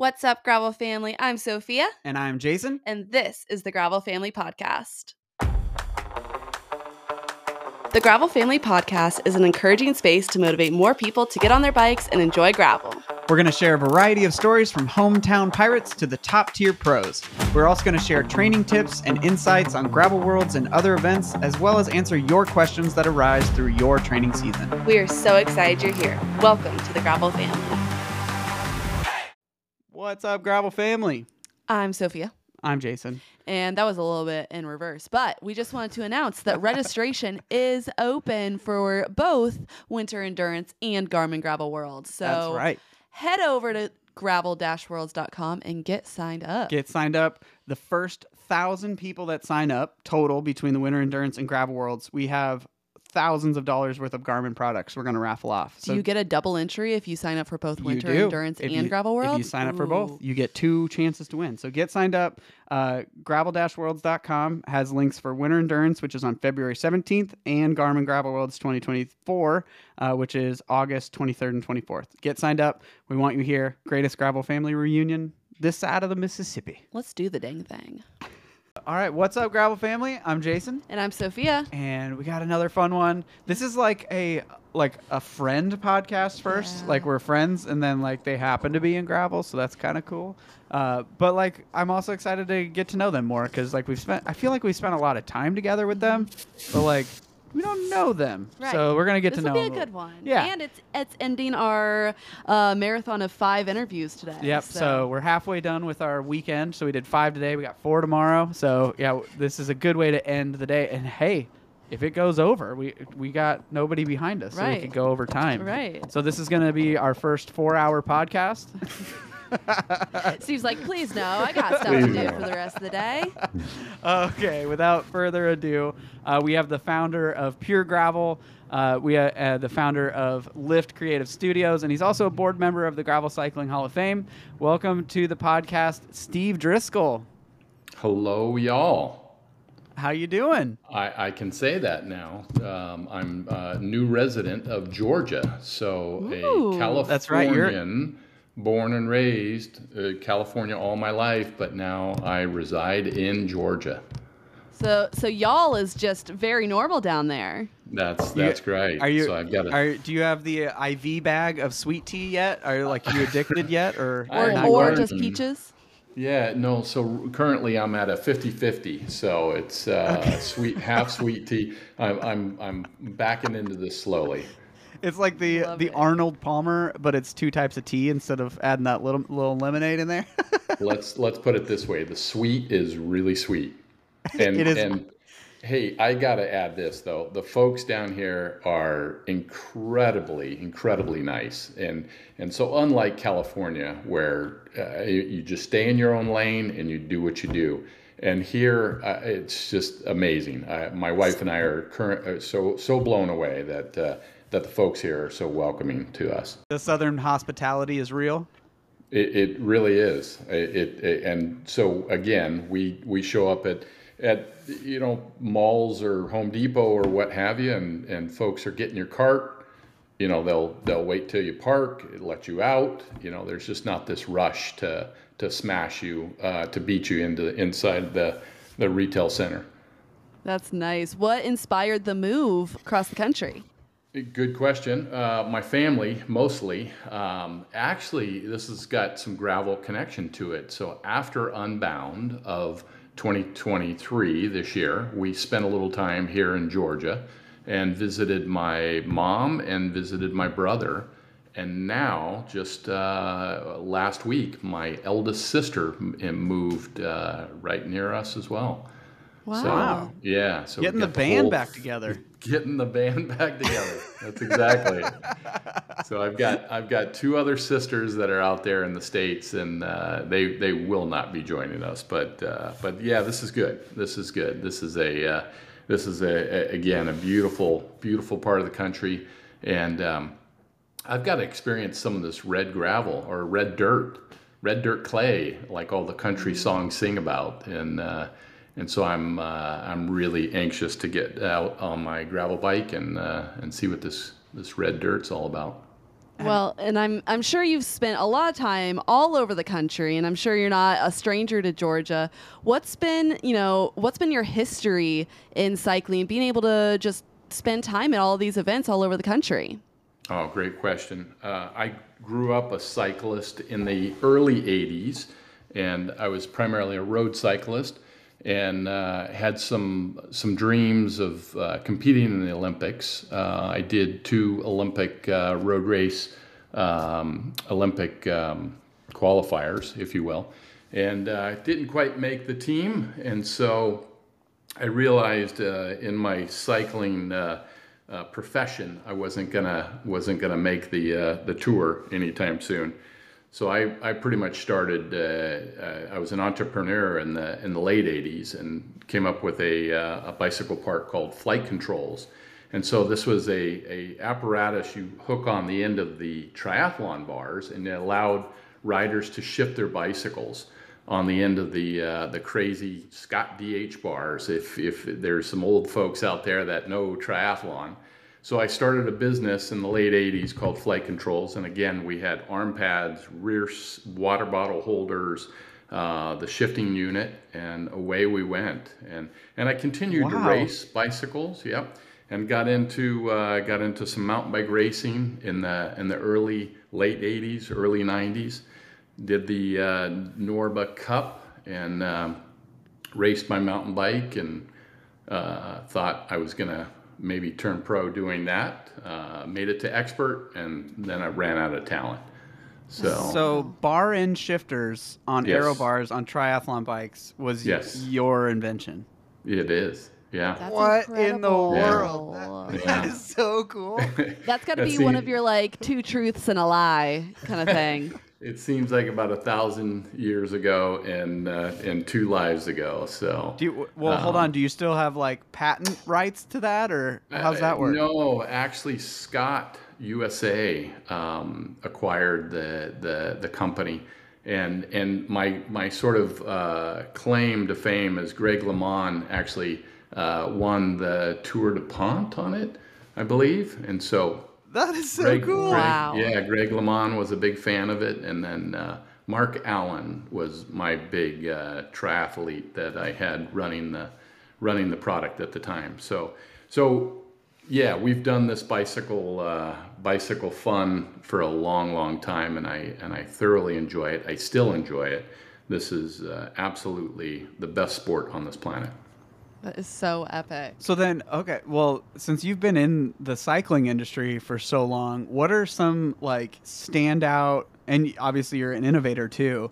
What's up, Gravel family? I'm Sophia, And I'm Jason. and this is the Gravel Family Podcast. The Gravel Family Podcast is an encouraging space to motivate more people to get on their bikes and enjoy gravel. We're going to share a variety of stories from hometown pirates to the top tier pros. We're also going to share training tips and insights on gravel worlds and other events, as well as answer your questions that arise through your training season. We are so excited you're here. Welcome to the Gravel Family. What's up, gravel family? I'm Sophia. I'm Jason. And that was a little bit in reverse, but we just wanted to announce that registration is open for both Winter Endurance and Garmin Gravel World. So That's right. head over to gravel-worlds.com and get signed up. Get signed up. The first thousand people that sign up total between the Winter Endurance and Gravel Worlds, we have thousands of dollars worth of Garmin products we're going to raffle off. Do you get a double entry if you sign up for both Winter. Endurance If and you- Gravel World? If you sign up for both, you get two chances to win. So get signed up. Uh, gravel-worlds.com has links for Winter Endurance, which is on February 17th, and Garmin Gravel Worlds 2024, uh, which is August 23rd and 24th. Get signed up. We want you here. Greatest gravel family reunion this side of the Mississippi. Let's do the dang thing. All right, what's up, gravel family? I'm Jason, And I'm Sophia. and we got another fun one. This is like a like a friend podcast first. Yeah. Like we're friends, and then like they happen to be in gravel, so that's kind of cool. Uh, but like I'm also excited to get to know them more because like we've spent. I feel like we spent a lot of time together with them, but like we don't know them. Right. So we're gonna get this to will know be a good one. Yeah. And it's it's ending our uh, marathon of five interviews today. Yep. So. we're halfway done with our weekend. So we did five today. We got four tomorrow. So yeah, w- this is a good way to end the day. And hey, if it goes over, we we got nobody behind us, so we Right. could go over time. Right. So this is going to be our first four-hour podcast. Steve's like, please no, I got stuff to do no. for the rest of the day. okay. Without further ado, uh, we have the founder of Pure Gravel. Uh, we uh, uh, the founder of Lift Creative Studios, and he's also a board member of the Gravel Cycling Hall of Fame. Welcome to the podcast, Steve Driscoll. Hello, y'all. How you doing? I, I can say that now. Um, I'm a new resident of Georgia, so Ooh. a Californian, That's right, you're- born and raised uh, California all my life, but now I reside in Georgia. So so y'all is just very normal down there. That's You- that's great. Are you? So I've got a, are, do you have the uh, IV bag of sweet tea yet? Are like you addicted yet, or Or, am or just peaches. yeah, no. So currently I'm at a 50-50. So it's uh, sweet half sweet tea. I'm I'm I'm backing into this slowly. It's like the Love the it. Arnold Palmer, but it's two types of tea instead of adding that little little lemonade in there. let's let's put it this way: the sweet is really sweet, and It is. and hey, I gotta add this though: the folks down here are incredibly, incredibly nice, and and so unlike California, where uh, you, you just stay in your own lane and you do what you do. And here, uh, it's just amazing. I, my wife and I are current, uh, so so blown away that uh, that the folks here are so welcoming to us. the Southern hospitality is real. It, it really is. It, it, it- and so again, we we show up at at you know malls or Home Depot or what have you, and and folks are getting your cart. You know they'll they'll wait till you park, let you out. You know there's just not this rush to to smash you uh, to beat you into inside the the retail center. That's nice. What inspired the move across the country? Good question. Uh, my family, mostly. Um, actually, this has got some gravel connection to it. So after Unbound of 2023 this year, we spent a little time here in Georgia and visited my mom and visited my brother. And now, just uh, last week, my eldest sister moved uh, right near us as well. Wow. So, yeah. So Getting the got band whole back together. getting the band back together. That's exactly. so I've got I've got two other sisters that are out there in the states, and uh, they they will not be joining us. But uh, but yeah, this is good. This is good. This is a uh, this is a, a again a beautiful beautiful part of the country, and um, I've got to experience some of this red gravel or red dirt, red dirt clay, like all the country songs sing about, and uh, and so I'm uh, I'm really anxious to get out on my gravel bike and uh, and see what this this red dirt's all about. Well, and I'm I'm sure you've spent a lot of time all over the country, and I'm sure you're not a stranger to Georgia. What's been you know what's been your history in cycling, being able to just spend time at all these events all over the country? Oh, great question. Uh, I grew up a cyclist in the early 80s, and I was primarily a road cyclist and uh, had some some dreams of uh, competing in the Olympics. Uh, I did two Olympic uh, road race um, Olympic um, qualifiers, if you will, and uh, didn't quite make the team. And so I realized uh, in my cycling profession I wasn't gonna wasn't gonna make the the tour anytime soon. So I, I pretty much started. Uh, uh, I was an entrepreneur in the in the late '80s and came up with a, uh, a bicycle park called Flight Controls. And so this was a, a apparatus you hook on the end of the triathlon bars, and it allowed riders to shift their bicycles on the end of the uh, the crazy Scott DH bars. If if there's some old folks out there that know triathlon, so I started a business in the late 80s called Flight Controls. And again, we had arm pads, rear water bottle holders, uh, the shifting unit, and away we went. And, and I continued wow. to race bicycles, yep. And got into uh, got into some mountain bike racing in the in the early late 80s, early 90s. Did the uh, Norba Cup and um, raced my mountain bike and uh, thought I was gonna maybe turned pro doing that. Uh, made it to expert, and then I ran out of talent. So, so bar end shifters on yes. aero bars on triathlon bikes was yes. your invention. It is. Yeah. That's what incredible. in the world? That, yeah. that is so cool. That's got to be one of your like two truths and a lie kind of thing. It seems like about a thousand years ago and uh, and two lives ago. So, do you, well, um, hold on. Do you still have like patent rights to that, or how's that work? Uh, no, actually, Scott USA um, acquired the, the the company, and and my my sort of uh, claim to fame is Greg LeMond actually uh, won the Tour DuPont on it, I believe, and so that is so Greg, cool. Greg, wow. Yeah, Greg LeMond was a big fan of it, and then uh, Mark Allen was my big uh, triathlete that I had running the running the product at the time. So so yeah, we've done this bicycle uh, bicycle fun for a long, long time, and I and I thoroughly enjoy it. I still enjoy it. This is uh, absolutely the best sport on this planet. That is so epic. So then, okay, well, since you've been in the cycling industry for so long, what are some like standout, and obviously you're an innovator too.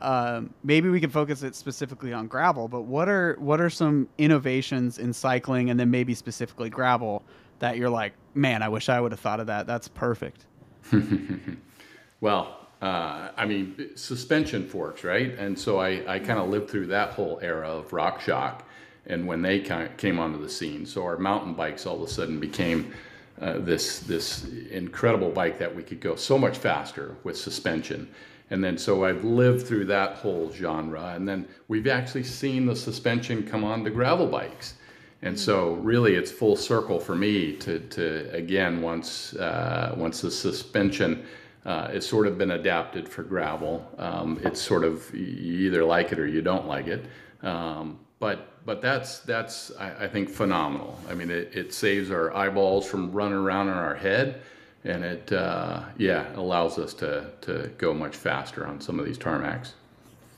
Um, maybe we can focus it specifically on gravel, but what are what are some innovations in cycling, and then maybe specifically gravel that you're like, man, I wish I would have thought of that. That's perfect. well, uh, I mean, suspension forks, right? And so I, I kind of lived through that whole era of RockShox and when they came onto the scene. So our mountain bikes all of a sudden became uh, this this incredible bike that we could go so much faster with suspension. And then so I've lived through that whole genre, and then we've actually seen the suspension come on to gravel bikes. And so really it's full circle for me to, to again, once, uh, once the suspension uh, sort of been adapted for gravel. Um, it's sort of you either like it or you don't like it. Um, but but that's that's I, I, think phenomenal. I mean, it, it saves our eyeballs from running around in our head, and it uh, yeah allows us to to go much faster on some of these tarmacs.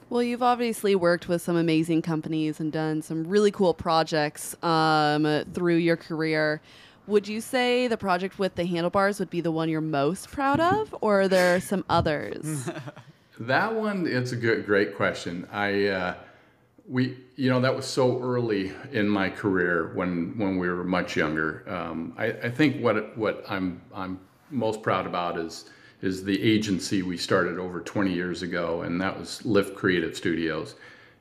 Well, you've obviously worked with some amazing companies and done some really cool projects um, through your career. Would you say the project with the handlebars would be the one you're most proud of, or are there some others? that one, it's a good, great question. I. Uh, we you know that was so early in my career when when we were much younger. Um, I, I think what what I'm I'm most proud about is is the agency we started over 20 years ago and that was Lift Creative Studios.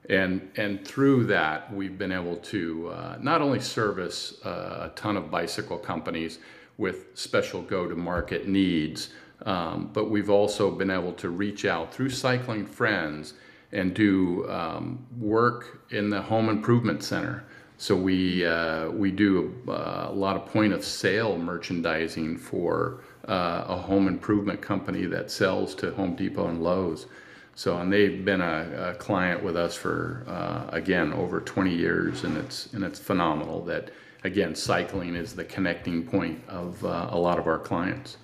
And and through that we've been able to uh, not only service uh, a ton of bicycle companies with special go to market needs um, but we've also been able to reach out through cycling friends and do um, work in the home improvement center. So we uh, we do a, a, lot of point of sale merchandising for uh, a home improvement company that sells to Home Depot and Lowe's. So and they've been a, a client with us for uh, again over 20 years, and it's and it's phenomenal that again cycling is the connecting point of uh, a lot of our clients.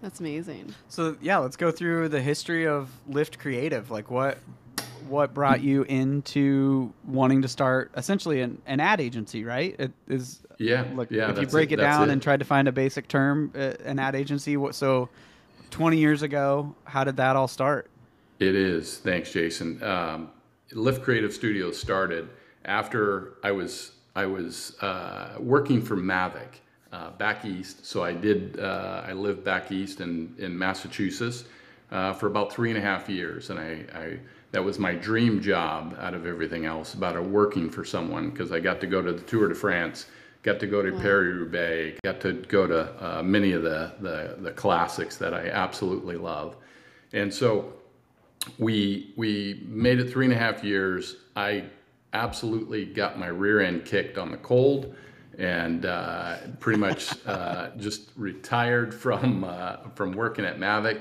That's amazing. So yeah, let's go through the history of Lift Creative. Like what what brought you into wanting to start essentially an, an ad agency, right? It is yeah, like yeah. If you break it, it down it. and tried to find a basic term, uh, an ad agency. What so? Twenty years ago, how did that all start? It is. Thanks, Jason. Um, Lift Creative Studios started after I was I was uh, working for Mavic uh, back east. So I did. Uh, I lived back east in in Massachusetts uh, for about three and a half years, and I, I that was my dream job out of everything else about working for someone because I got to go to the Tour de France, got to go to wow. Paris Roubaix, got to go to uh, many of the, the, the classics that I absolutely love, and so we we made it three and a half years. I absolutely got my rear end kicked on the cold and uh, pretty much uh, just retired from uh, from working at Mavic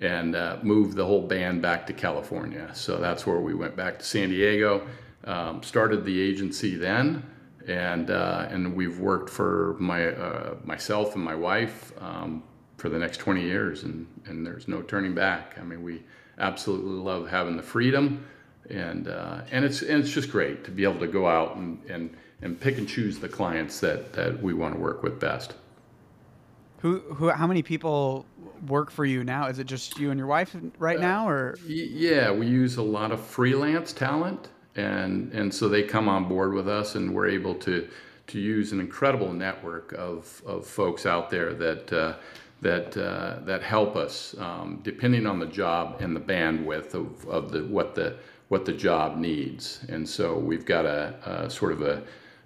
and uh, moved the whole band back to California. So that's where we went back to San Diego, um, started the agency then, and uh, and we've worked for my uh, myself and my wife um, for the next 20 years, and and there's no turning back. I mean, we absolutely love having the freedom, and uh, and it's and it's just great to be able to go out and and and pick and choose the clients that that we want to work with best. Who, who, how many people work for you now? Is it just you and your wife right uh, now, or? Yeah, we use a lot of freelance talent, and and so they come on board with us, and we're able to to use an incredible network of of folks out there that. Uh, that uh, that help us um, depending on the job and the bandwidth of, of the what the what the job needs and so we've got a, a sort of a,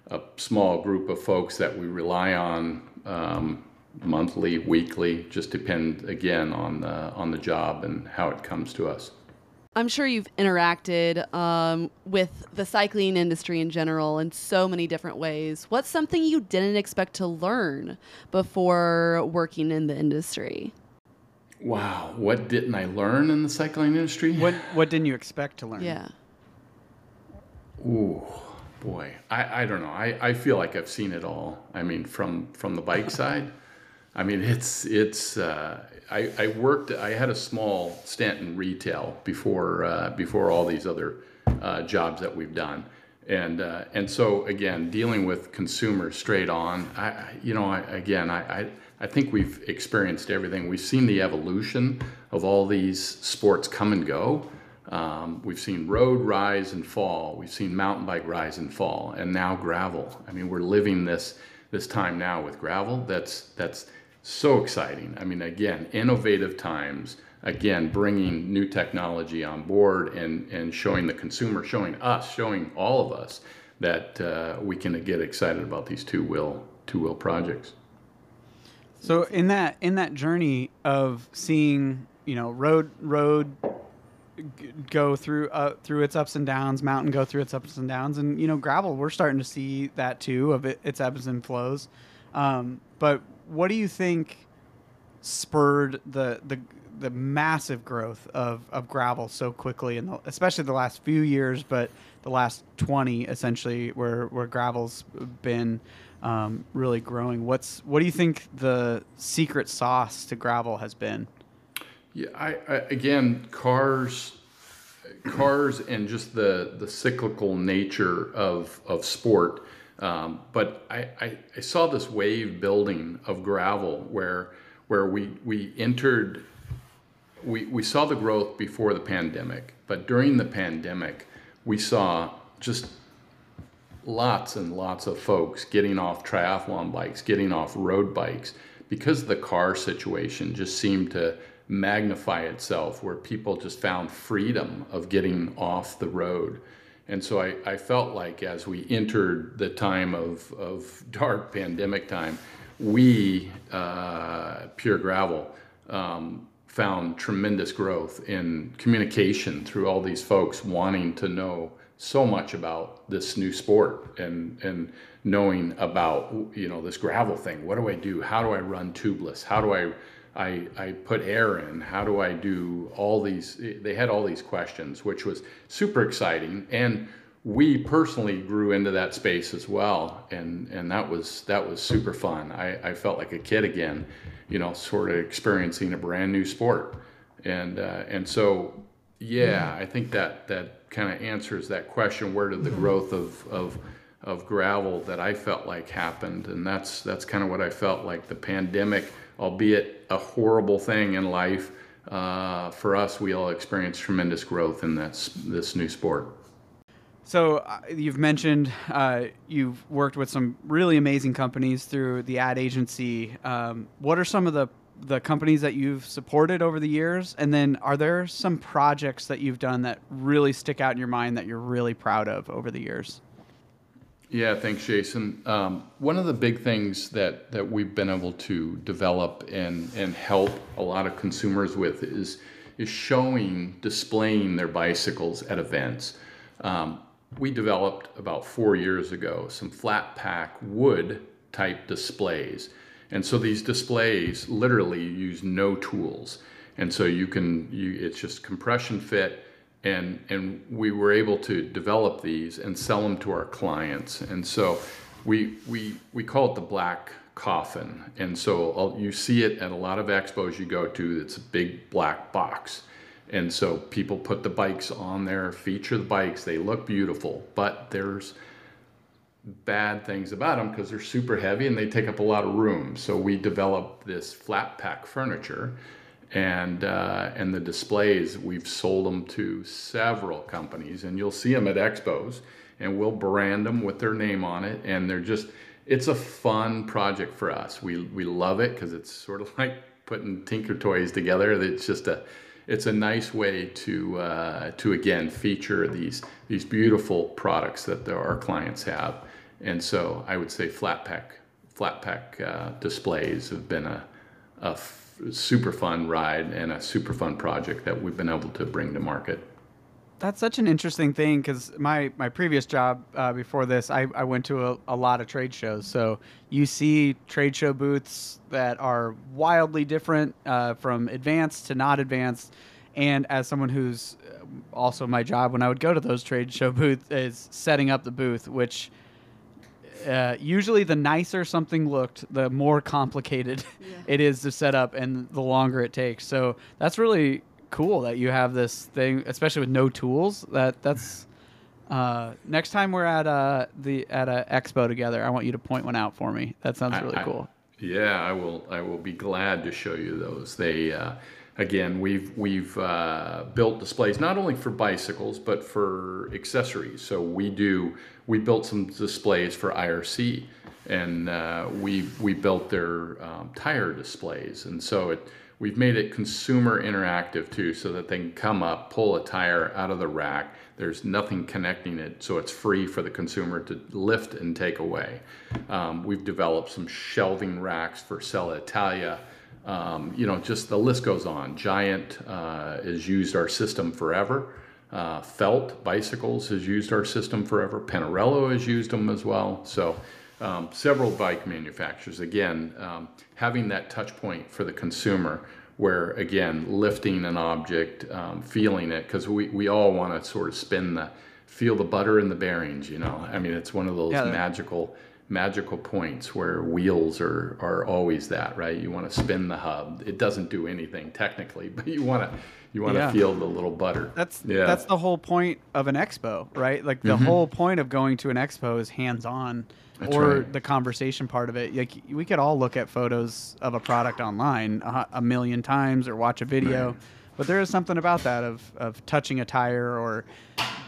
a small group of folks that we rely on um, monthly, weekly, just depend again on the, on the job and how it comes to us. I'm sure you've interacted um, with the cycling industry in general in so many different ways. What's something you didn't expect to learn before working in the industry? Wow, what didn't I learn in the cycling industry? What What didn't you expect to learn? Yeah. Ooh, boy, I, I don't know. I, I feel like I've seen it all. I mean, from from the bike side. I mean, it's it's. Uh, I, I worked. I had a small stint in retail before uh, before all these other uh, jobs that we've done, and uh, and so again, dealing with consumers straight on. I you know I, again I, I I think we've experienced everything. We've seen the evolution of all these sports come and go. Um, we've seen road rise and fall. We've seen mountain bike rise and fall, and now gravel. I mean, we're living this this time now with gravel. That's that's so exciting. I mean, again, innovative times, again, bringing new technology on board and, and showing the consumer, showing us, showing all of us that uh, we can get excited about these two wheel two wheel projects. So in that in that journey of seeing you know road road go through uh, through its ups and downs, mountain go through its ups and downs, and you know gravel we're starting to see that too of it, its ebbs and flows. Um, but what do you think spurred the the the massive growth of, of gravel so quickly, and especially the last few years, but the last twenty essentially, where where gravel's been um, really growing. What's what do you think the secret sauce to gravel has been? Yeah, I, I again cars cars and just the the cyclical nature of of sport um, but I, I, I, saw this wave building of gravel where where we we entered we, we saw the growth before the pandemic, but during the pandemic we saw just lots and lots of folks getting off triathlon bikes, getting off road bikes because the car situation just seemed to magnify itself where people just found freedom of getting off the road. And so I, I felt like as we entered the time of, of dark pandemic time, we, uh, Pure Gravel, um, found tremendous growth in communication through all these folks wanting to know so much about this new sport and and knowing about you know this gravel thing. What do I do? How do I run tubeless? How do I I, I put air in? How do I do all these? They had all these questions, which was super exciting. And we personally grew into that space as well. And, and that was, that was super fun. I, I felt like a kid again, you know, sort of experiencing a brand new sport. And, uh, and so, yeah, I think that, that kind of answers that question. Where did the growth of, of, of gravel that I felt like happened? And that's, that's kind of what I felt like the pandemic albeit a horrible thing in life, uh, for us, we all experienced tremendous growth in this, this new sport. So uh, you've mentioned uh, you've worked with some really amazing companies through the ad agency. Um, what are some of the the companies that you've supported over the years? And then are there some projects that you've done that really stick out in your mind that you're really proud of over the years? Yeah, thanks, Jason. Um, one of the big things that, that we've been able to develop and, and help a lot of consumers with is, is showing, displaying their bicycles at events. Um, we developed about four years ago some flat pack wood type displays. And so these displays literally use no tools. And so you can, you, it's just compression fit and and we were able to develop these and sell them to our clients. And so we we we call it the black coffin. And so I'll, you see it at a lot of expos you go to it's a big black box. And so people put the bikes on there feature the bikes they look beautiful. But there's bad things about them because they're super heavy and they take up a lot of room. So we developed this flat pack furniture and uh, and the displays we've sold them to several companies and you'll see them at expos and we'll brand them with their name on it and they're just it's a fun project for us. We we love it because it's sort of like putting tinker toys together. It's just a it's a nice way to uh, to again feature these these beautiful products that the, our clients have. And so I would say flat pack flat pack uh, displays have been a, a super fun ride and a super fun project that we've been able to bring to market. That's such an interesting thing because my, my previous job uh, before this, I, I went to a, a lot of trade shows. So you see trade show booths that are wildly different uh, from advanced to not advanced. And as someone who's uh, also my job when I would go to those trade show booths is setting up the booth, which uh, usually the nicer something looked, the more complicated yeah. it is to set up and the longer it takes. So that's really cool that you have this thing, especially with no tools. That that's uh, next time we're at a uh, the at a expo together, I want you to point one out for me. That sounds really I, cool. yeah, I will. I will be glad to show you those. They. Again, we've we've uh, built displays not only for bicycles but for accessories. So we do we built some displays for IRC, and uh, we we built their um, tire displays, and so it we've made it consumer interactive too, so that they can come up, pull a tire out of the rack. There's nothing connecting it, so it's free for the consumer to lift and take away. Um, we've developed some shelving racks for Selle Italia um, you know, just the list goes on. Giant uh, has used our system forever. Uh, Felt Bicycles has used our system forever. Pinarello has used them as well. So um, several bike manufacturers, again, um, having that touch point for the consumer where, again, lifting an object, um, feeling it, because we, we all want to sort of spin the, feel the butter in the bearings, you know. I mean, it's one of those yeah, magical magical points where wheels are, are always that, right? You want to spin the hub. It doesn't do anything technically, but you want to you want to yeah. feel the little butter. That's yeah. that's the whole point of an expo, right? Like the mm-hmm. whole point of going to an expo is hands-on that's or right. the conversation part of it. Like we could all look at photos of a product online a, a million times or watch a video. Right. But there is something about that of, of touching a tire or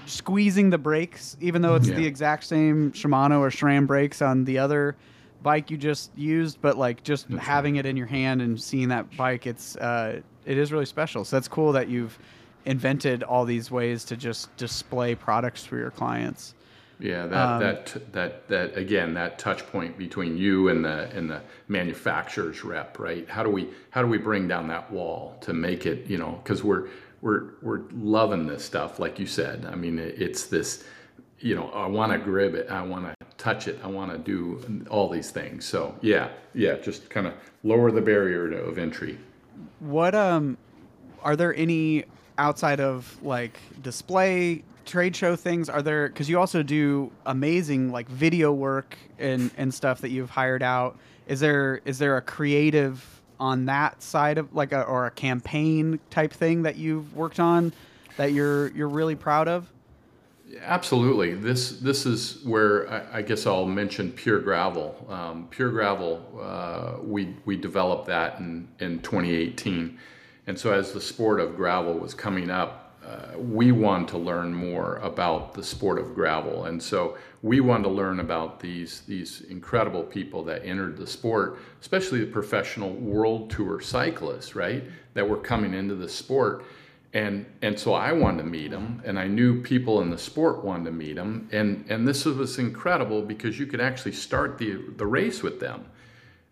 squeezing the brakes, even though it's yeah. the exact same Shimano or SRAM brakes on the other bike you just used, but like just that's having right. it in your hand and seeing that bike, it's uh, it is really special. So that's cool that you've invented all these ways to just display products for your clients. Yeah, that um, that that that again, that touch point between you and the and the manufacturer's rep, right? How do we how do we bring down that wall to make it, you know, because we're we're we're loving this stuff, like you said. I mean, it's this you know, I want to grip it, I want to touch it, I want to do all these things. So yeah, yeah, just kind of lower the barrier to, of entry. What um, are there any outside of like display trade show things? Are there because you also do amazing like video work and and stuff that you've hired out? Is there is there a creative on that side of like a or a campaign type thing that you've worked on that you're you're really proud of? Absolutely. This this is where I, I guess I'll mention Pure Gravel. Um, Pure Gravel, uh, we we developed that in in 2018, and so as the sport of gravel was coming up, we wanted to learn more about the sport of gravel, and so we wanted to learn about these these incredible people that entered the sport, especially the professional world tour cyclists, right, that were coming into the sport. And and so I wanted to meet them, and I knew people in the sport wanted to meet them, and and this was incredible because you could actually start the the race with them,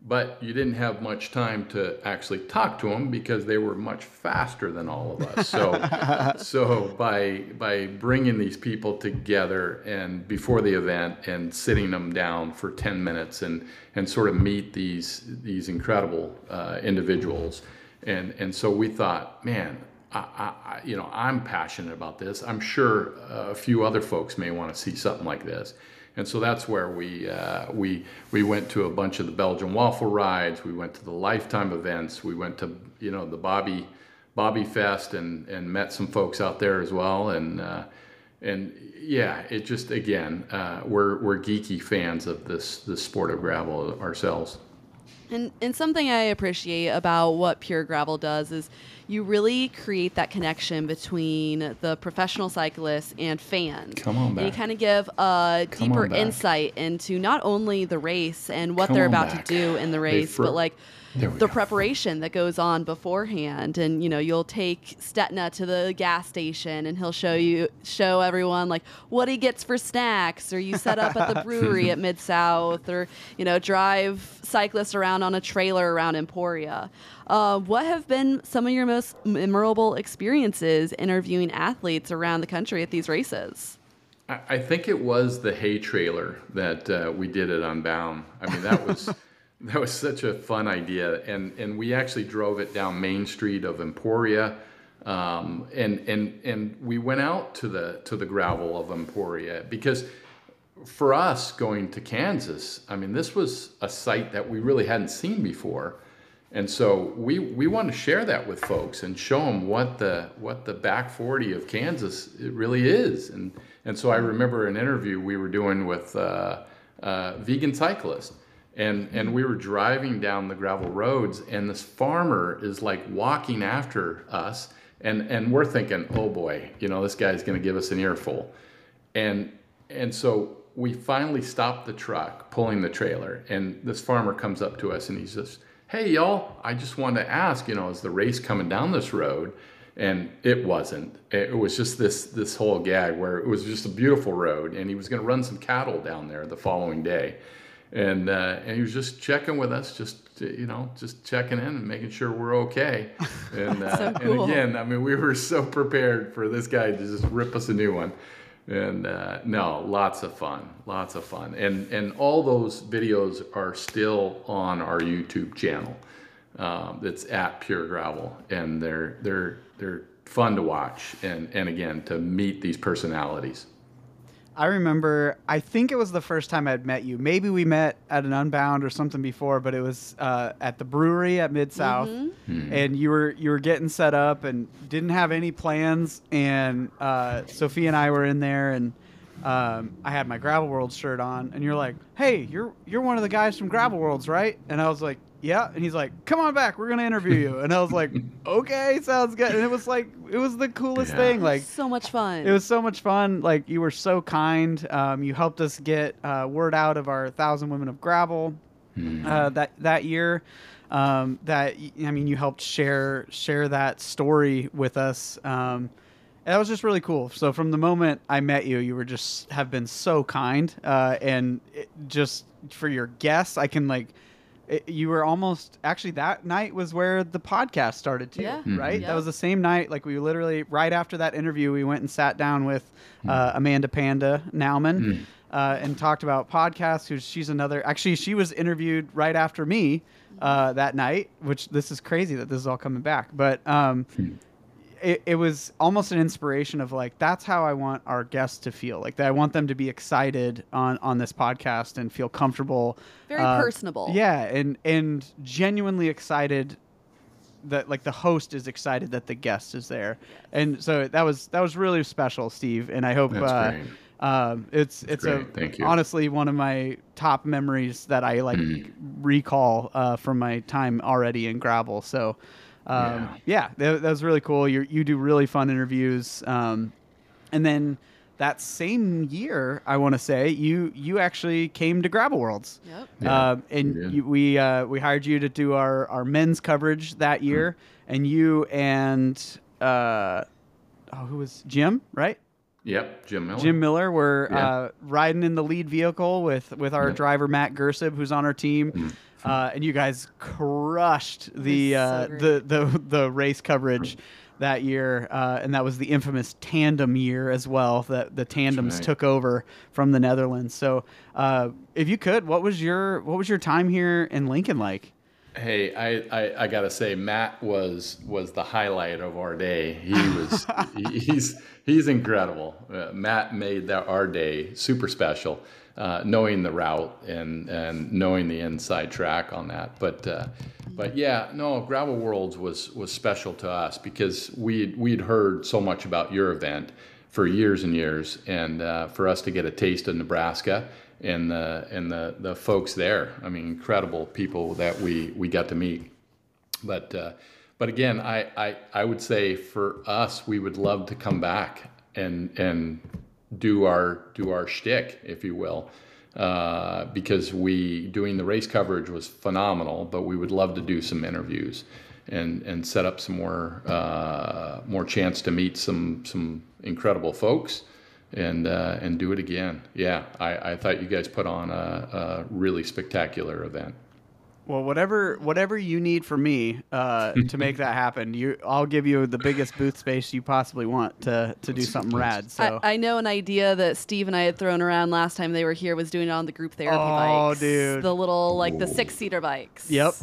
but you didn't have much time to actually talk to them because they were much faster than all of us. So so by by bringing these people together and before the event and sitting them down for ten minutes and and sort of meet these these incredible uh, individuals, and and so we thought, man I, I, you know, I'm passionate about this. I'm sure a few other folks may want to see something like this. And so that's where we, uh, we, we went to a bunch of the Belgian waffle rides. We went to the lifetime events. We went to, you know, the Bobby, Bobby Fest and, and met some folks out there as well. And, uh, and yeah, it just, again, uh, we're, we're geeky fans of this, this sport of gravel ourselves. And, and something I appreciate about what Pure Gravel does is you really create that connection between the professional cyclists and fans. Come on back. And you kind of give a Come deeper insight into not only the race and what Come they're about back. to do in the race, but like the go. preparation that goes on beforehand. And you know, you'll take Stetina to the gas station, and he'll show you show everyone like what he gets for snacks, or you set up at the brewery at Mid South, or you know, drive cyclists around on a trailer around Emporia. Uh, what have been some of your most memorable experiences interviewing athletes around the country at these races? I I think it was the hay trailer that uh, we did it Unbound. I mean, that was that was such a fun idea, and and we actually drove it down Main Street of Emporia, um, and and and we went out to the to the gravel of Emporia because for us going to Kansas, I mean, this was a site that we really hadn't seen before. And so we, we want to share that with folks and show them what the what the back 40 of Kansas it really is. And and so I remember an interview we were doing with uh, uh, vegan cyclist, and and we were driving down the gravel roads, and this farmer is like walking after us, and and we're thinking, oh boy, you know this guy's going to give us an earful, and and so we finally stopped the truck pulling the trailer and this farmer comes up to us and he's just hey y'all i just wanted to ask you know is the race coming down this road? And it wasn't. It was just this this whole gag where it was just a beautiful road and he was going to run some cattle down there the following day and uh, and he was just checking with us just you know just checking in and making sure we're okay and uh, So cool. and again I mean, we were so prepared for this guy to just rip us a new one. And uh, no, lots of fun, lots of fun, and and all those videos are still on our YouTube channel. Um, it's at Pure Gravel, and they're they're they're fun to watch, and and again to meet these personalities. I remember, I think it was the first time I'd met you. Maybe we met at an Unbound or something before, but it was uh, at the brewery at Mid South, and you were you were getting set up and didn't have any plans. And uh, Sophie and I were in there, and um, I had my Gravel World shirt on, and you're like, "Hey, you're you're one of the guys from Gravel Worlds, right?" And I was like, "Yeah," and he's like, "Come on back, we're gonna interview you." And I was like, "Okay, sounds good." And it was like it was the coolest Yeah. thing, like. so much fun. It was so much fun. Like you were so kind. Um, you helped us get uh, word out of our Thousand Women of Gravel uh, that that year. Um, that i mean, you helped share share that story with us. Um, and that was just really cool. So from the moment I met you, you were just have been so kind, uh, and it, just for your guests, I can like it, you were almost actually that night was where the podcast started too, Yeah. right? Mhm. That was the same night. Like we literally right after that interview, we went and sat down with uh, Amanda Panda Nauman. Uh, and talked about podcasts. Who's she's another. Actually, she was interviewed right after me uh, that night. Which this is crazy that this is all coming back. But um, it, it was almost an inspiration of like that's how I want our guests to feel. Like that I want them to be excited on on this podcast and feel comfortable. Very uh, personable. Yeah, and and genuinely excited that like the host is excited that the guest is there. And so that was that was really special, Steve. And I hope That's uh, great. um, it's it's a. Thank you. honestly one of my top memories that I like Mm. recall uh, from my time already in Gravel. So um, yeah, that, that was really cool. You you do really fun interviews, um, and then that same year, I want to say you you actually came to Gravel Worlds. Yep. Yeah, um, and we you, we uh, we hired you to do our, our men's coverage that year, and you and uh, oh, who was Jim, right? Yep, Jim Miller. Jim Miller were Yeah. uh, riding in the lead vehicle with with our Yeah. driver Matt Gersib, who's on our team, uh, and you guys crushed the was so uh, the the the race coverage that year, uh, and that was the infamous tandem year as well. That the tandems right. took over from the Netherlands. So, uh, if you could, what was your what was your time here in Lincoln like? Hey, I, I, I gotta say, Matt was was the highlight of our day. He was he- he's he's incredible. Uh, Matt made that our day super special, uh, knowing the route and and knowing the inside track on that. But uh, but yeah, no, Gravel Worlds was was special to us because we we'd heard so much about your event for years and years, and uh, for us to get a taste of Nebraska and the and the the folks there. I mean, incredible people that we we got to meet. But uh, but again, I, I I would say for us, we would love to come back and and do our do our shtick, if you will, uh, because we doing the race coverage was phenomenal. But we would love to do some interviews and and set up some more uh, more chance to meet some some incredible folks and uh, and do it again. Yeah, I, I thought you guys put on a, a really spectacular event. Well, whatever whatever you need from me uh, to make that happen, you I'll give you the biggest booth space you possibly want to to do something rad. So I, I know an idea that Steve and I had thrown around last time they were here was doing it on the group therapy bikes. Oh, bikes. dude. The little, like, the six seater bikes. Yep.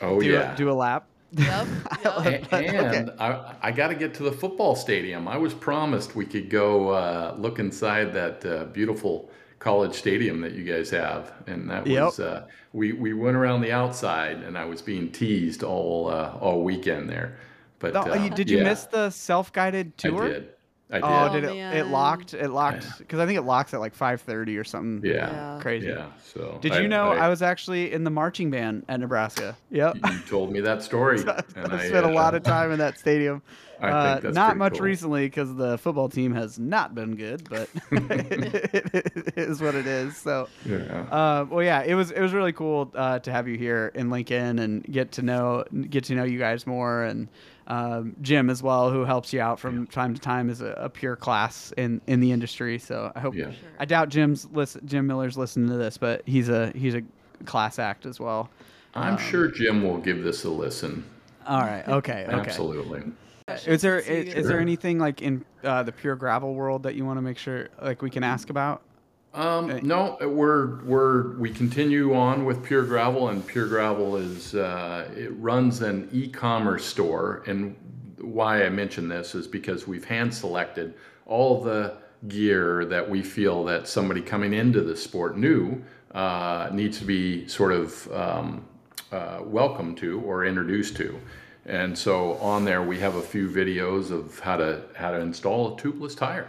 Oh do yeah. a, do a lap. Yep. yep. A- and I, I got to get to the football stadium. I was promised we could go uh, look inside that uh, beautiful college stadium that you guys have, and that Yep. was uh, we we went around the outside, and I was being teased all uh, all weekend there. But Oh, uh, you, did you yeah, miss the self-guided tour? I did. I did. Oh, Oh, did it? It locked. It locked because I think it locks at like 5:30 or something. yeah. Yeah. Crazy. Yeah. So Did I- you know I, I, was actually in the marching band at Nebraska? Yep. You told me that story, I I spent a uh, lot of time in that stadium. I think Uh, that's not much cool. recently because the football team has not been good, but it is what it is. So, Yeah. uh, well, yeah, it was it was really cool uh, to have you here in Lincoln and get to know get to know you guys more and um, Jim as well, who helps you out from time to time as a, a pure class in, in the industry. So I hope Yeah. I doubt Jim's listen, Jim Miller's listening to this, but he's a he's a class act as well. I'm sure Jim will give this a listen. All right. Okay. Okay. Absolutely. Is there See is, guys. is there anything like in uh, the pure gravel world that you want to make sure like we can ask about? Um, no, we're we're we continue on with Pure Gravel, and Pure Gravel is uh, it runs an e-commerce store. And why I mention this is because we've hand selected all the gear that we feel that somebody coming into the sport new uh, needs to be sort of um, uh, welcome to or introduced to. And so on there we have a few videos of how to how to install a tubeless tire.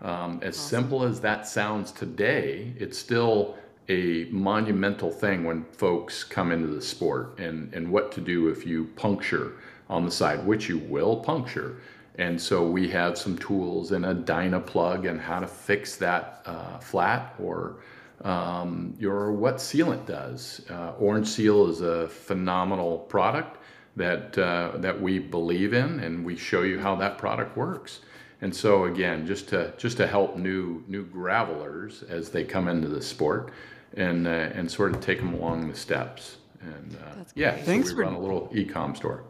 Um, as simple as that sounds today, it's still a monumental thing when folks come into the sport and, and what to do if you puncture on the side, which you will puncture. And so we have some tools and a Dynaplug and how to fix that uh, flat or um, your what sealant does. Uh, Orange Seal is a phenomenal product that uh, that we believe in, and we show you how that product works. And so again, just to just to help new new gravelers as they come into the sport, and uh, and sort of take them along the steps. And uh, That's yeah, great. so Thanks we for- run a little e-com store.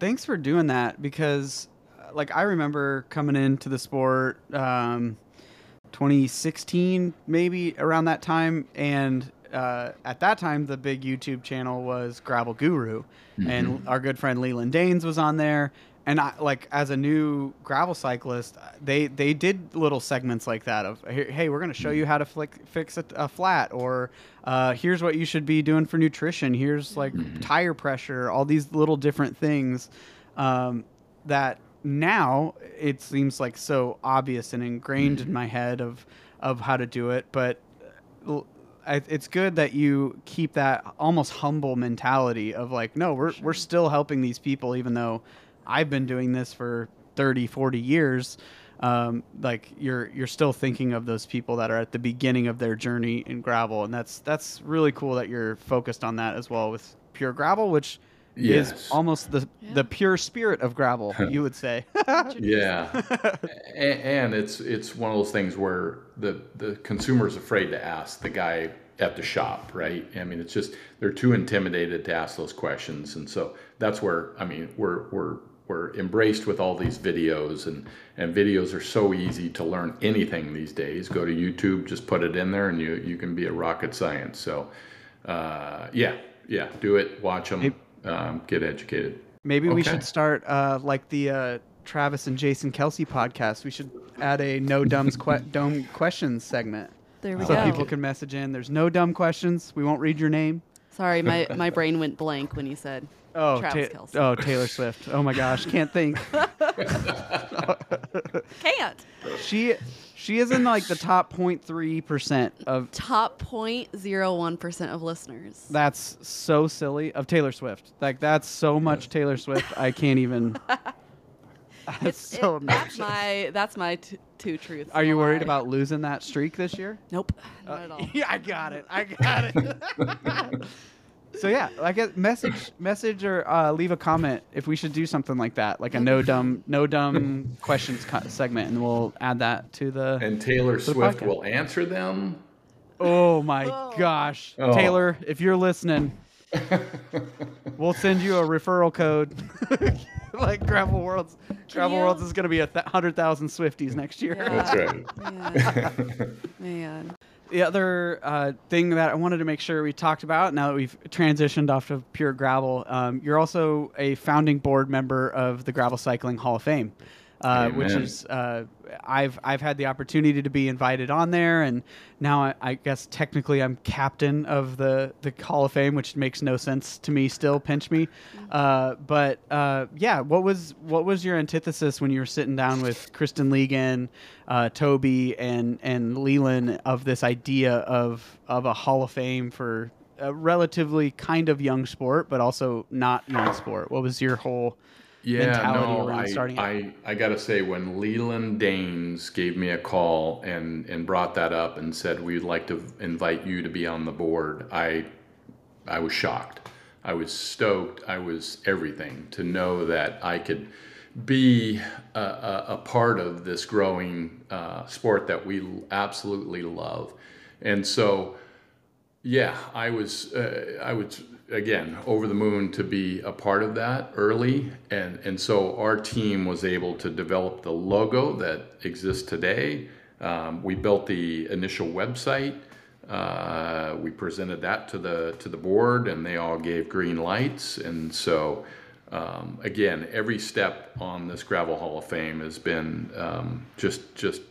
Thanks for doing that because, uh, like, I remember coming into the sport, um, 2016 maybe around that time, and uh, at that time the big YouTube channel was Gravel Guru, and our good friend Leland Danes was on there. And I like as a new gravel cyclist, they they did little segments like that of hey, we're going to show you how to flick, fix a, a flat, or uh, here's what you should be doing for nutrition. Here's like tire pressure, all these little different things um, that now it seems like so obvious and ingrained in my head of of how to do it. But l- I- it's good that you keep that almost humble mentality of like, no, we're we're still helping these people, even though I've been doing this for 30, 40 years. Um, like you're you're still thinking of those people that are at the beginning of their journey in gravel, and that's that's really cool that you're focused on that as well with pure gravel, which is almost the Yeah. the pure spirit of gravel, you would say. Yeah, A- and it's it's one of those things where the the consumer's afraid to ask the guy at the shop, right? I mean, it's just they're too intimidated to ask those questions, and so that's where I mean we're we're we're embraced with all these videos, and and videos are so easy to learn anything these days. Go to YouTube, just put it in there, and you you can be a rocket science. So, uh, yeah, yeah, do it, watch them, um, get educated. Maybe we should start uh, like the uh, Travis and Jason Kelce podcast. We should add a no dumbs que- dumb questions segment. There we go. so go. people can message in. There's no dumb questions. We won't read your name. Sorry, my, my brain went blank when you said Oh, Travis Ta- Kelce. oh, Taylor Swift. Oh my gosh, can't think. can't. She she is in like the top 0.3 percent of. Top 0.01 percent of listeners. That's so silly of Taylor Swift. Like that's so much Taylor Swift. I can't even. That's It's- so it- that's my that's my t- two truths. Are you worried lie. about losing that streak this year? Nope, not uh, at all. Yeah, I got it. I got it. so yeah, like a message, message or uh, leave a comment if we should do something like that, like a no dumb, no dumb questions co- segment, and we'll add that to the. And Taylor the Swift podcast. will answer them. Oh my Oh. gosh, Oh. Taylor, if you're listening, we'll send you a referral code. like Gravel Worlds, Gravel you- Worlds is going to be a th- hundred thousand Swifties next year. Yeah. That's right. Man. Man. The other uh, thing that I wanted to make sure we talked about now that we've transitioned off of pure gravel, um, you're also a founding board member of the Gravel Cycling Hall of Fame, uh, which is uh, I've I've had the opportunity to be invited on there, and now I, I guess technically I'm captain of the the Hall of Fame, which makes no sense to me still. Pinch me, uh, but uh, yeah, what was what was your antithesis when you were sitting down with Kristen Legan, uh, Toby, and and Leland of this idea of of a Hall of Fame for a relatively kind of young sport, but also not young sport? What was your whole yeah, mentality no, around I, starting? I, I got to say, when Leland Danes gave me a call and, and brought that up and said, we'd like to invite you to be on the board, I, I was shocked. I was stoked. I was everything to know that I could be a, a, a part of this growing uh, sport that we absolutely love. And so, yeah, I was uh, I was again over the moon to be a part of that early, and and so our team was able to develop the logo that exists today. Um, we built the initial website. Uh, we presented that to the to the board, and they all gave green lights. And so, um, again, every step on this gravel Hall of Fame has been um, just just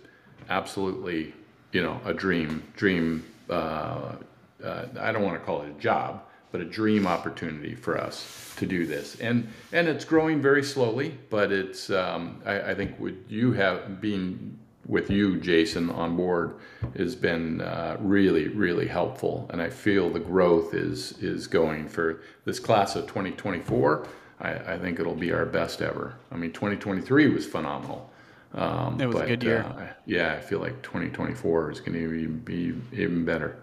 absolutely, you know, a dream dream. Uh, uh, I don't want to call it a job, but a dream opportunity for us to do this. And and it's growing very slowly, but it's um, I, I think with you have being with you, Jason, on board has been uh, really really helpful, and I feel the growth is is going for this class of 2024. I, I think it'll be our best ever. I mean, 2023 was phenomenal. Um, It was a good year. uh, yeah, I feel like 2024 is going to be, be even better.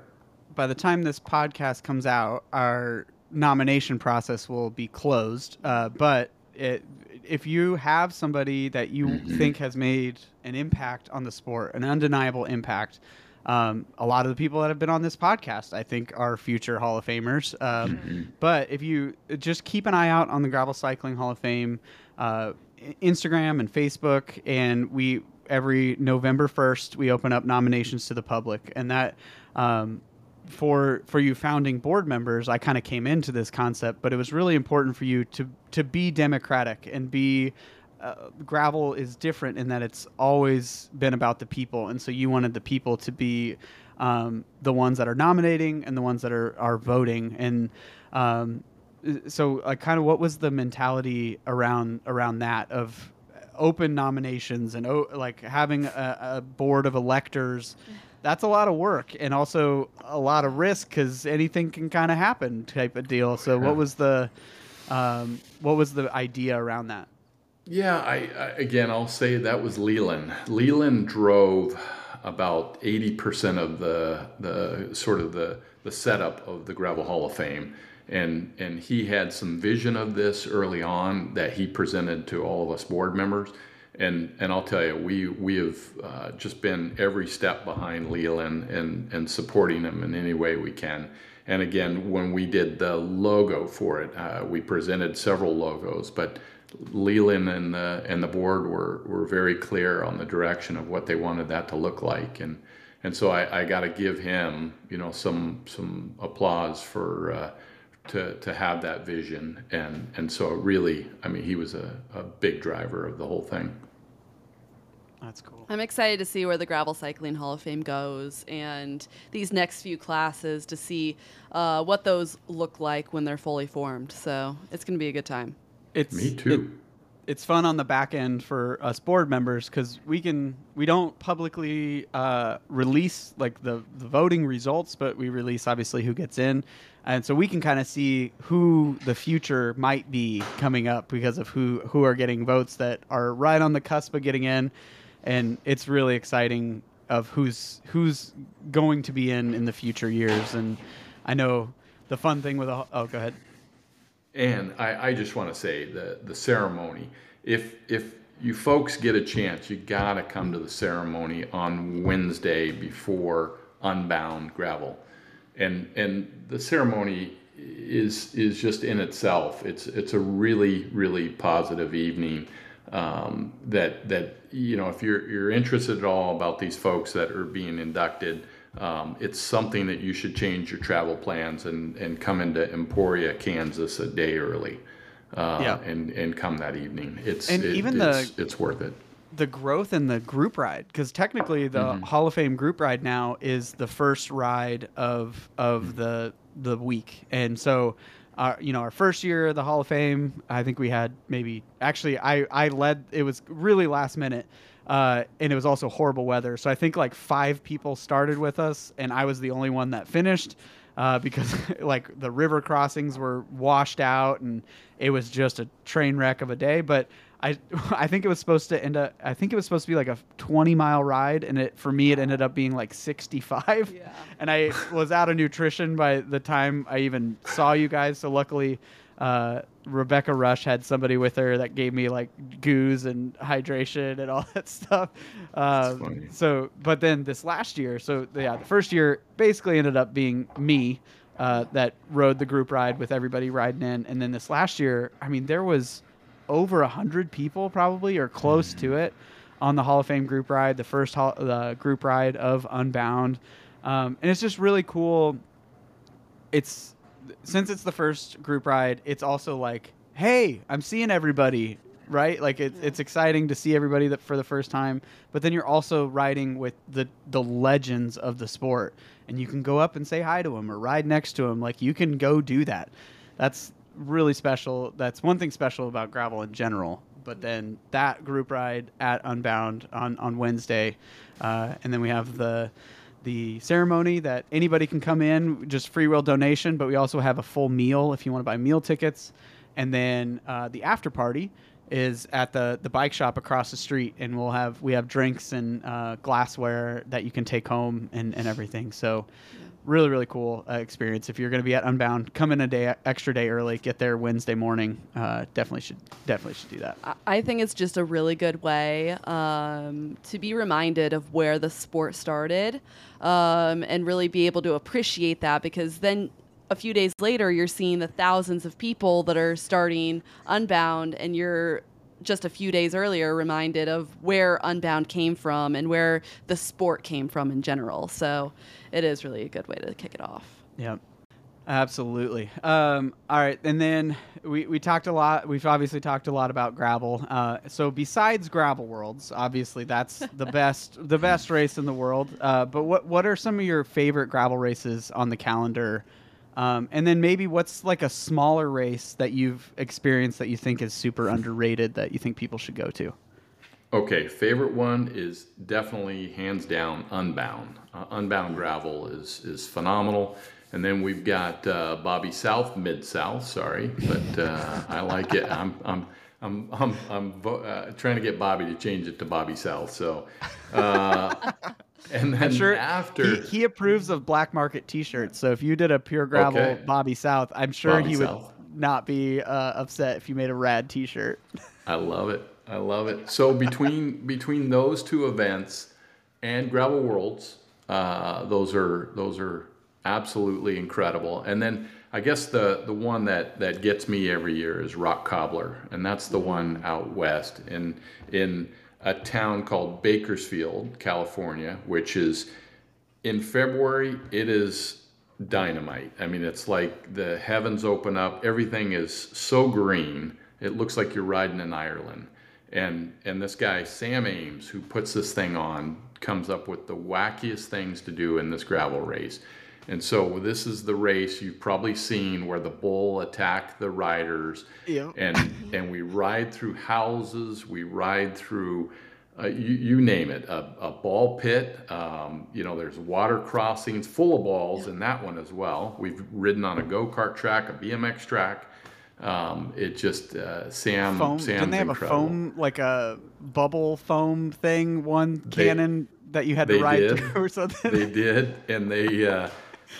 By the time this podcast comes out, our nomination process will be closed. Uh, but it, if you have somebody that you think has made an impact on the sport, an undeniable impact, um, a lot of the people that have been on this podcast, I think, are future Hall of Famers. Um, But if you just keep an eye out on the Gravel Cycling Hall of Fame uh, Instagram and Facebook, and we every November first we open up nominations to the public, and that. Um, for for you founding board members, I kind of came into this concept, but it was really important for you to to be democratic and be uh, gravel is different in that it's always been about the people, and so you wanted the people to be um, the ones that are nominating and the ones that are are voting, and um, so uh, kind of what was the mentality around around that of open nominations and like having a, a board of electors that's a lot of work and also a lot of risk because anything can kind of happen type of deal. So what was the um, what was the idea around that? Yeah, I, I again I'll say that was Leland. Leland drove about eighty percent of the the sort of the the setup of the Gravel Hall of Fame, and and he had some vision of this early on that he presented to all of us board members, and and I'll tell you we we have uh, just been every step behind Leland and and supporting him in any way we can. And again, when we did the logo for it, uh, we presented several logos, but Leland and the and the board were were very clear on the direction of what they wanted that to look like, and and so I, I got to give him you know some some applause for uh, to to have that vision, and and so really, I mean, he was a, a big driver of the whole thing. That's cool I'm excited to see where the Gravel Cycling Hall of Fame goes and these next few classes to see uh, what those look like when they're fully formed. So it's going to be a good time. it's Me too. it- it's fun on the back end for us board members because we can we don't publicly uh, release like the, the voting results but we release obviously who gets in and so we can kind of see who the future might be coming up because of who who are getting votes that are right on the cusp of getting in and it's really exciting of who's who's going to be in in the future years and i know the fun thing with a, oh go ahead And I, I just want to say the the ceremony. If if you folks get a chance, you gotta come to the ceremony on Wednesday before Unbound Gravel, and and the ceremony is is just in itself. It's it's a really really positive evening. Um, that that you know if you're you're interested at all about these folks that are being inducted. Um, it's something that you should change your travel plans and, and come into Emporia, Kansas a day early. Uh, Yeah. and, and come that evening. It's And it- even the- it's, it's worth it. the growth in the group ride because technically the Hall of Fame group ride now is the first ride of of the the week, and so. Our, you know, our first year of the Hall of Fame, I think we had maybe actually I, I led it was really last minute, uh, and it was also horrible weather. So I think like five people started with us, and I was the only one that finished uh, because like the river crossings were washed out, and it was just a train wreck of a day. But I I think it was supposed to end up I think it was supposed to be like a 20 mile ride and it for me it ended up being like 65 Yeah. and I was out of nutrition by the time I even saw you guys so luckily uh, Rebecca Rush had somebody with her that gave me like goos and hydration and all that stuff. Um, funny. so, but then this last year, so yeah, the first year basically ended up being me uh, that rode the group ride with everybody riding in, and then this last year, I mean, there was over a hundred people probably or close to it on the Hall of Fame group ride, the first hall, the group ride of Unbound, um, and it's just really cool. It's since it's the first group ride, it's also like, hey, I'm seeing everybody, right? Like it's it's exciting to see everybody that for the first time. But then you're also riding with the the legends of the sport, and you can go up and say hi to them or ride next to them. Like you can go do that. That's really special. That's one thing special about gravel in general. But then that group ride at Unbound on on Wednesday, uh, and then we have the the ceremony that anybody can come in, just free will donation, but we also have a full meal if you want to buy meal tickets. And then uh, the after party is at the, the bike shop across the street, and we'll have we have drinks and uh, glassware that you can take home and, and everything. So really really cool uh, experience. If you're going to be at Unbound, come in a day extra day early, get there Wednesday morning. Uh, definitely should definitely should do that. I think it's just a really good way um, to be reminded of where the sport started um, and really be able to appreciate that because then a few days later you're seeing the thousands of people that are starting Unbound and you're just a few days earlier reminded of where Unbound came from and where the sport came from in general. So it is really a good way to kick it off. Yep. Absolutely. Um, all right, and then we, we talked a lot. We've obviously talked a lot about gravel. Uh, so besides Gravel Worlds, obviously that's the best the best race in the world. Uh, but what what are some of your favorite gravel races on the calendar? Um, and then maybe what's like a smaller race that you've experienced that you think is super underrated that you think people should go to? Okay, favorite one is definitely hands down Unbound. Uh, Unbound gravel is is phenomenal. And then we've got uh, Bobby South, Mid South. Sorry, but uh, I like it. I'm I'm I'm I'm, I'm vo- uh, trying to get Bobby to change it to Bobby South. So, uh, and then sure after he, he approves of black market T-shirts. So if you did a pure gravel Okay. Bobby South, I'm sure Bobby he would not be uh, upset if you made a rad T-shirt. I love it. I love it. So between between those two events and Gravel Worlds, uh, those are those are absolutely incredible. And then I guess the the one that that gets me every year is Rock Cobbler, and that's the one out west in in a town called Bakersfield, California, which is in February, it is dynamite. I mean, it's like the heavens open up. Everything is so green. It looks like you're riding in Ireland. And and this guy Sam Ames, who puts this thing on, comes up with the wackiest things to do in this gravel race. And so this is the race you've probably seen where the bull attack the riders, Yep. and and we ride through houses, we ride through, uh, you, you name it, a, a ball pit. Um, you know, there's water crossings full of balls in that one as well. We've ridden on a go kart track, a BMX track. Um, it just uh, Sam Foam. Sam's Didn't they have incredible. a foam like a bubble foam thing? One They- cannon that you had to ride did. through or something. they did, and they uh,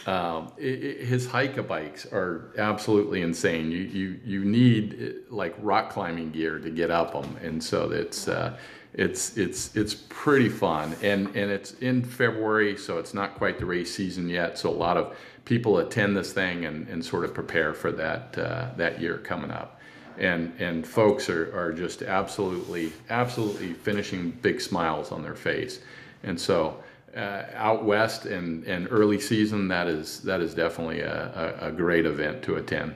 um, i i his hike bikes are absolutely insane. You you you need uh, like rock climbing gear to get up them, and so it's uh, it's it's it's pretty fun. And and it's in February, so it's not quite the race season yet. So a lot of people attend this thing and, and sort of prepare for that uh, that year coming up. And and folks are, are just absolutely absolutely finishing big smiles on their face. And so uh, out west and, and early season, that is that is definitely a, a, a great event to attend.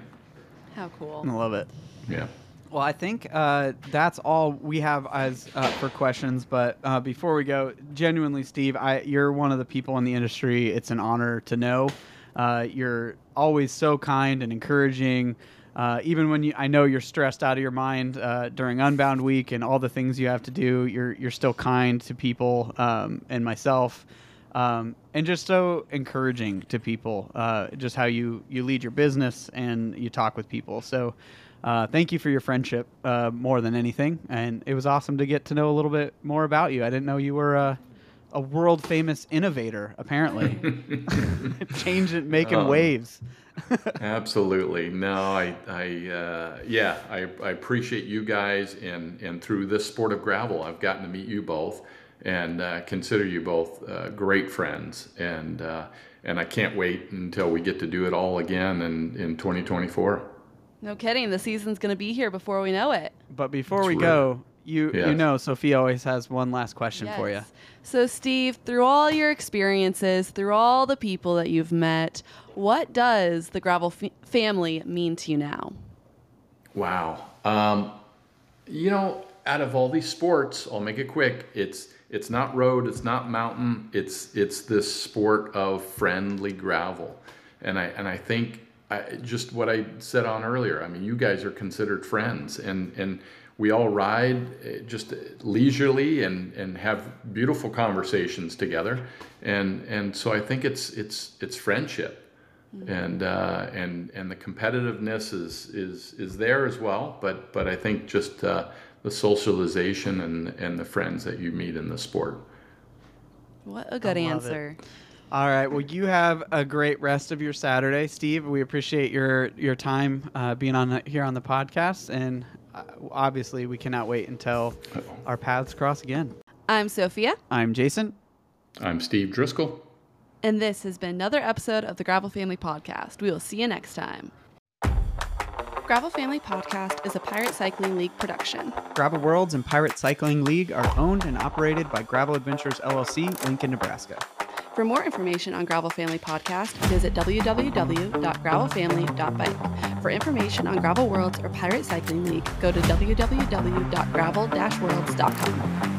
How cool. I love it. Yeah. Well, I think uh, that's all we have as uh, for questions. But uh, before we go, genuinely, Steve, I, you're one of the people in the industry. It's an honor to know. Uh, you're always so kind and encouraging. Uh, even when you, I know you're stressed out of your mind uh, during Unbound Week and all the things you have to do, you're you're still kind to people um, and myself, um, and just so encouraging to people. Uh, just how you you lead your business and you talk with people. So. Uh, thank you for your friendship uh, more than anything, and it was awesome to get to know a little bit more about you. I didn't know you were a, a world famous innovator. Apparently, changing, making Um, waves. Absolutely. No, I, I, uh, yeah, I, I appreciate you guys, and and through this sport of gravel, I've gotten to meet you both, and uh, consider you both uh, great friends, and uh, and I can't wait until we get to do it all again in in 2024. No kidding. The season's going to be here before we know it. But before That's we right. go, you you know Sophie always has one last question for you. Yes. So, Steve, through all your experiences, through all the people that you've met, what does the Gravel f- family mean to you now? Wow. Um, you know, out of all these sports, I'll make it quick. It's it's not road, it's not mountain. It's it's this sport of friendly gravel, and I and I think I, just what I said on earlier. I mean, you guys are considered friends, and and we all ride eh, just leisurely and and have beautiful conversations together, and and so I think it's it's it's friendship and uh, and and the competitiveness is is is there as well. But but I think just uh, the socialization and and the friends that you meet in the sport. What a good I love it. answer. All right. Well, you have a great rest of your Saturday, Steve. We appreciate your your time uh, being on the, here on the podcast, and uh, obviously, we cannot wait until our paths cross again. I'm Sophia, I'm Jason. I'm Steve Driscoll. And this has been another episode of the Gravel Family Podcast. We will see you next time. Gravel Family Podcast is a Pirate Cycling League production. Gravel Worlds and Pirate Cycling League are owned and operated by Gravel Adventures LLC, Lincoln, Nebraska. For more information on Gravel Family Podcast, visit www.gravelfamily.bike. For information on Gravel Worlds or Pirate Cycling League, go to www.gravel-worlds.com.